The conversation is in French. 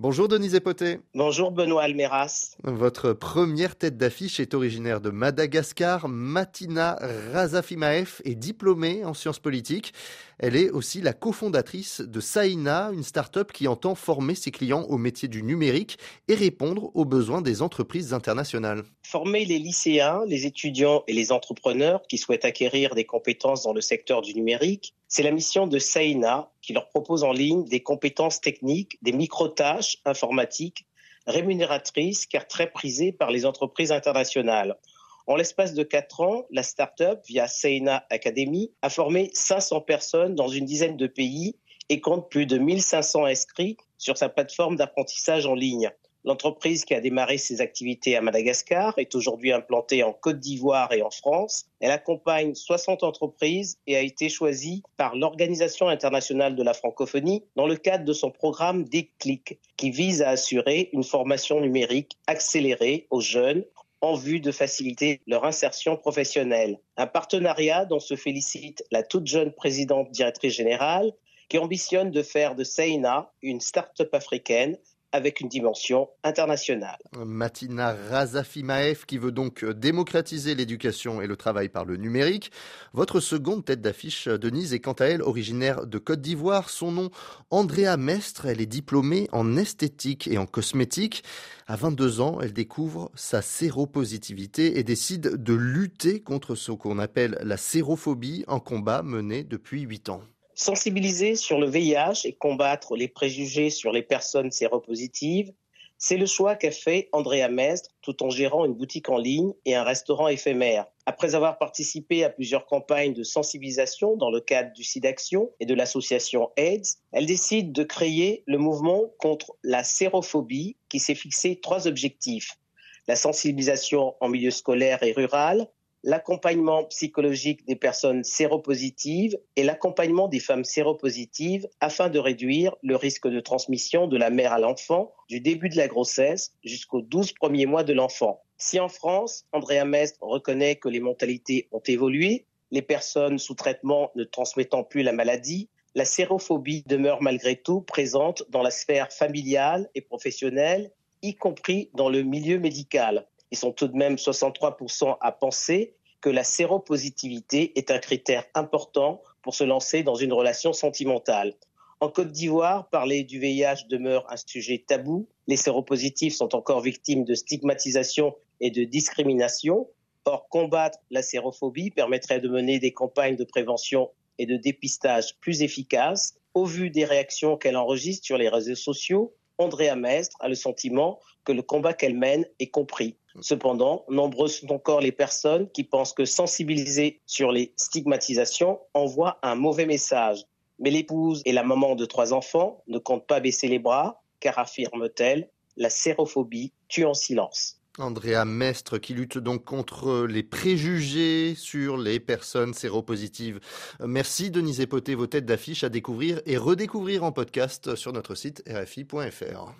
Bonjour Denise Epoté. Bonjour Benoît Almeras. Votre première tête d'affiche est originaire de Madagascar. Matina Razafimaef est diplômée en sciences politiques. Elle est aussi la cofondatrice de Saina, une start-up qui entend former ses clients au métier du numérique et répondre aux besoins des entreprises internationales. Former les lycéens, les étudiants et les entrepreneurs qui souhaitent acquérir des compétences dans le secteur du numérique, c'est la mission de Saina qui leur propose en ligne des compétences techniques, des micro-tâches informatiques rémunératrices car très prisées par les entreprises internationales. En l'espace de quatre ans, la start-up, via Seina Academy, a formé 500 personnes dans une dizaine de pays et compte plus de 1500 inscrits sur sa plateforme d'apprentissage en ligne. L'entreprise qui a démarré ses activités à Madagascar est aujourd'hui implantée en Côte d'Ivoire et en France. Elle accompagne 60 entreprises et a été choisie par l'Organisation internationale de la francophonie dans le cadre de son programme Déclic qui vise à assurer une formation numérique accélérée aux jeunes en vue de faciliter leur insertion professionnelle. Un partenariat dont se félicite la toute jeune présidente directrice générale qui ambitionne de faire de Seina une start-up africaine avec une dimension internationale. Matina Razafimaef qui veut donc démocratiser l'éducation et le travail par le numérique. Votre seconde tête d'affiche, Denise, est quant à elle originaire de Côte d'Ivoire. Son nom, Andrea Mestre. Elle est diplômée en esthétique et en cosmétique. À 22 ans, elle découvre sa séropositivité et décide de lutter contre ce qu'on appelle la sérophobie, en combat mené depuis 8 ans. Sensibiliser sur le VIH et combattre les préjugés sur les personnes séropositives, c'est le choix qu'a fait Andrea Mestre tout en gérant une boutique en ligne et un restaurant éphémère. Après avoir participé à plusieurs campagnes de sensibilisation dans le cadre du SIDAction et de l'association AIDS, elle décide de créer le mouvement contre la sérophobie qui s'est fixé trois objectifs. La sensibilisation en milieu scolaire et rural, l'accompagnement psychologique des personnes séropositives et l'accompagnement des femmes séropositives afin de réduire le risque de transmission de la mère à l'enfant du début de la grossesse jusqu'aux 12 premiers mois de l'enfant. Si en France, Andrea Mestre reconnaît que les mentalités ont évolué, les personnes sous traitement ne transmettant plus la maladie, la sérophobie demeure malgré tout présente dans la sphère familiale et professionnelle, y compris dans le milieu médical. Ils sont tout de même 63% à penser que la séropositivité est un critère important pour se lancer dans une relation sentimentale. En Côte d'Ivoire, parler du VIH demeure un sujet tabou. Les séropositifs sont encore victimes de stigmatisation et de discrimination. Or, combattre la sérophobie permettrait de mener des campagnes de prévention et de dépistage plus efficaces. Au vu des réactions qu'elle enregistre sur les réseaux sociaux, Andrea Mestre a le sentiment que le combat qu'elle mène est compris. Cependant, nombreuses sont encore les personnes qui pensent que sensibiliser sur les stigmatisations envoie un mauvais message. Mais l'épouse et la maman de trois enfants ne comptent pas baisser les bras, car affirme-t-elle, la sérophobie tue en silence. Andrea Mestre qui lutte donc contre les préjugés sur les personnes séropositives. Merci Denise Epoté, vos têtes d'affiche à découvrir et redécouvrir en podcast sur notre site rfi.fr.